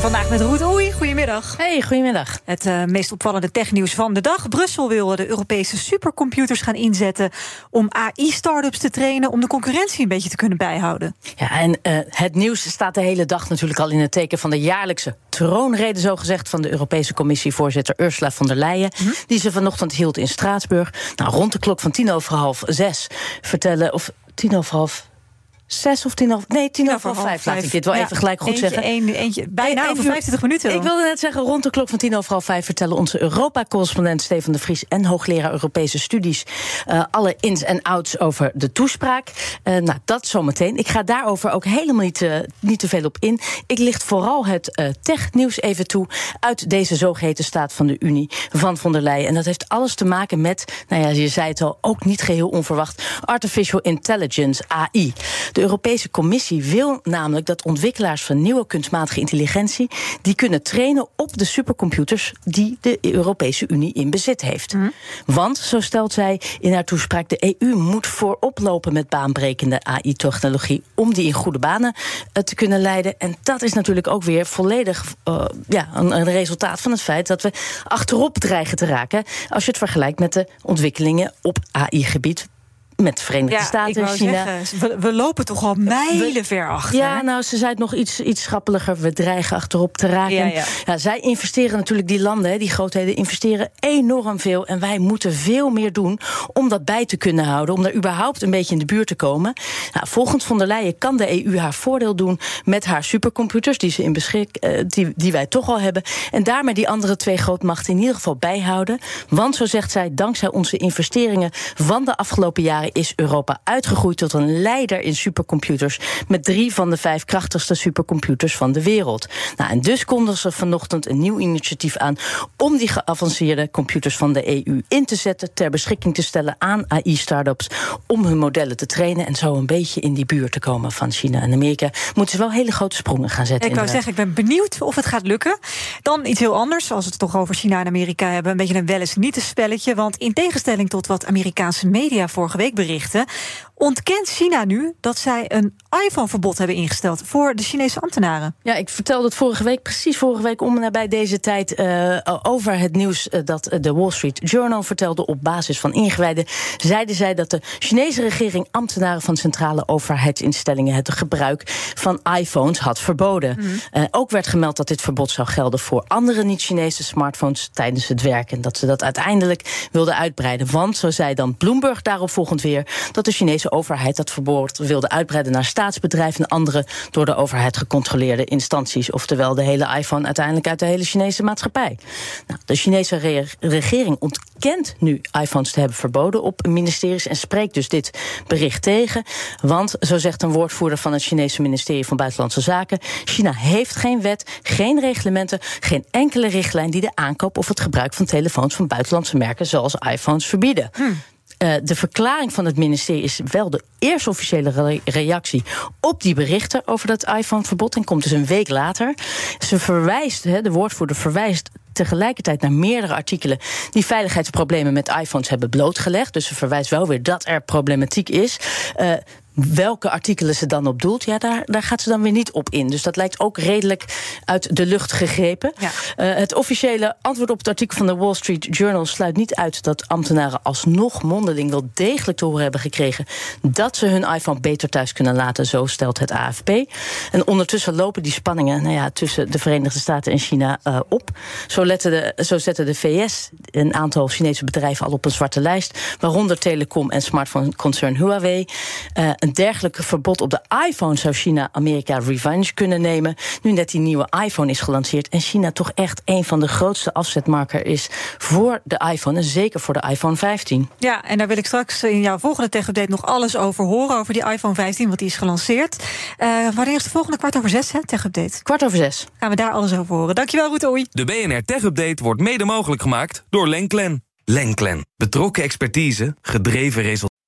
Vandaag met Roet Oei. Goedemiddag. Hey, goedemiddag. Het uh, meest opvallende technieuws van de dag. Brussel wil de Europese supercomputers gaan inzetten om AI-startups te trainen om de concurrentie een beetje te kunnen bijhouden. Ja, en uh, het nieuws staat de hele dag natuurlijk al in het teken van de jaarlijkse troonrede, zogezegd, van de Europese Commissievoorzitter Ursula von der Leyen, hm? die ze vanochtend hield in Straatsburg. Nou, rond de klok van tien over half zes vertellen, of tien over half zes of tien of... Nee, tien over half vijf. Laat ik dit wel even gelijk goed eentje, zeggen. Een, eentje, bijna over 25 minuten. Ik wilde net zeggen, rond de klok van tien over half vijf... vertellen onze Europa-correspondent Stefan de Vries... en hoogleraar Europese studies... Uh, alle ins en outs over de toespraak. Uh, nou, dat zometeen. Ik ga daarover ook helemaal niet, uh, niet te veel op in. Ik licht vooral het technieuws even toe... uit deze zogeheten staat van de Unie van von der Leyen. En dat heeft alles te maken met, nou ja, je zei het al... ook niet geheel onverwacht, artificial intelligence, AI... De de Europese Commissie wil namelijk dat ontwikkelaars van nieuwe kunstmatige intelligentie die kunnen trainen op de supercomputers die de Europese Unie in bezit heeft. Mm. Want, zo stelt zij in haar toespraak, de EU moet voorop lopen met baanbrekende AI-technologie om die in goede banen uh, te kunnen leiden. En dat is natuurlijk ook weer volledig uh, ja, een, een resultaat van het feit dat we achterop dreigen te raken als je het vergelijkt met de ontwikkelingen op AI-gebied met de Verenigde ja, Staten en China. Zeggen, we, we, lopen toch al mijlen ver achter. Ja, nou, ze zei het nog iets, iets schappeliger. We dreigen achterop te raken. Ja, ja. ja zij investeren natuurlijk, die landen, die grootheden, investeren enorm veel. En wij moeten veel meer doen om dat bij te kunnen houden. Om daar überhaupt een beetje in de buurt te komen. Nou, volgens von der Leyen kan de EU haar voordeel doen met haar supercomputers, die, ze in beschik, uh, die, die wij toch al hebben. En daarmee die andere twee grootmachten in ieder geval bijhouden. Want, zo zegt zij, dankzij onze investeringen van de afgelopen jaren is Europa uitgegroeid tot een leider in supercomputers. Met drie van de vijf krachtigste supercomputers van de wereld. Nou, en dus konden ze vanochtend een nieuw initiatief aan om die geavanceerde computers van de EU in te zetten, ter beschikking te stellen aan AI-startups. Om hun modellen te trainen en zo een beetje in die buurt te komen van China en Amerika. Moeten ze wel hele grote sprongen gaan zetten. Ik wou zeggen, ik ben benieuwd of het gaat lukken. Dan iets heel anders, als we het toch over China en Amerika hebben. Een beetje een wel eens niet een spelletje. Want in tegenstelling tot wat Amerikaanse media vorige week berichten, ontkent China nu dat zij een iPhone-verbod hebben ingesteld voor de Chinese ambtenaren. Ja, ik vertelde het vorige week, precies vorige week om nabij deze tijd, uh, over het nieuws dat de Wall Street Journal vertelde op basis van ingewijden. Zeiden zij dat de Chinese regering ambtenaren van centrale overheidsinstellingen het gebruik van iPhones had verboden. Mm. Uh, ook werd gemeld dat dit verbod zou gelden voor andere niet-Chinese smartphones tijdens het werk. En dat ze dat uiteindelijk wilden uitbreiden. Want, zo zei dan Bloomberg daarop volgend weer, dat de Chinese overheid dat verbod wilde uitbreiden naar staatsbedrijven en andere door de overheid gecontroleerde instanties. Oftewel de hele iPhone uiteindelijk uit de hele Chinese maatschappij. Nou, de Chinese re regering ontkent nu iPhones te hebben verboden op ministeries en spreekt dus dit bericht tegen. Want, zo zegt een woordvoerder van het Chinese ministerie van Buitenlandse Zaken, China heeft geen wet, geen reglementen, geen enkele richtlijn die de aankoop of het gebruik van telefoons van buitenlandse merken zoals iPhones verbieden. Hm. Uh, de verklaring van het ministerie is wel de eerste officiële re reactie op die berichten over dat iPhone-verbod. En komt dus een week later. Ze verwijst, he, de woordvoerder verwijst tegelijkertijd naar meerdere artikelen die veiligheidsproblemen met iPhones hebben blootgelegd. Dus ze verwijst wel weer dat er problematiek is. Uh, welke artikelen ze dan op doelt, ja, daar, daar gaat ze dan weer niet op in. Dus dat lijkt ook redelijk uit de lucht gegrepen. Ja. Uh, het officiële antwoord op het artikel van de Wall Street Journal sluit niet uit dat ambtenaren alsnog mondeling wel degelijk te horen hebben gekregen dat ze hun iPhone beter thuis kunnen laten, zo stelt het AFP. En ondertussen lopen die spanningen nou ja, tussen de Verenigde Staten en China uh, op. Zo, de, zo zetten de VS een aantal Chinese bedrijven al op een zwarte lijst, waaronder telecom en smartphone concern Huawei. Uh, een dergelijk verbod op de iPhone zou China Amerika revenge kunnen nemen. Nu net die nieuwe iPhone is gelanceerd en China toch echt een van de grootste afzetmarker is voor de iPhone en zeker voor de iPhone 15. Ja, en daar wil ik straks in jouw volgende tech-update nog alles over horen, over die iPhone 15, want die is gelanceerd. Uh, wanneer is de volgende kwart over zes, hè, tech-update? Kwart over zes. Gaan we daar alles over horen. Dankjewel, Roet Oei. De BNR Tech-update wordt mede mogelijk gemaakt door Lenklen. Lenklen. Betrokken expertise, gedreven resultaten.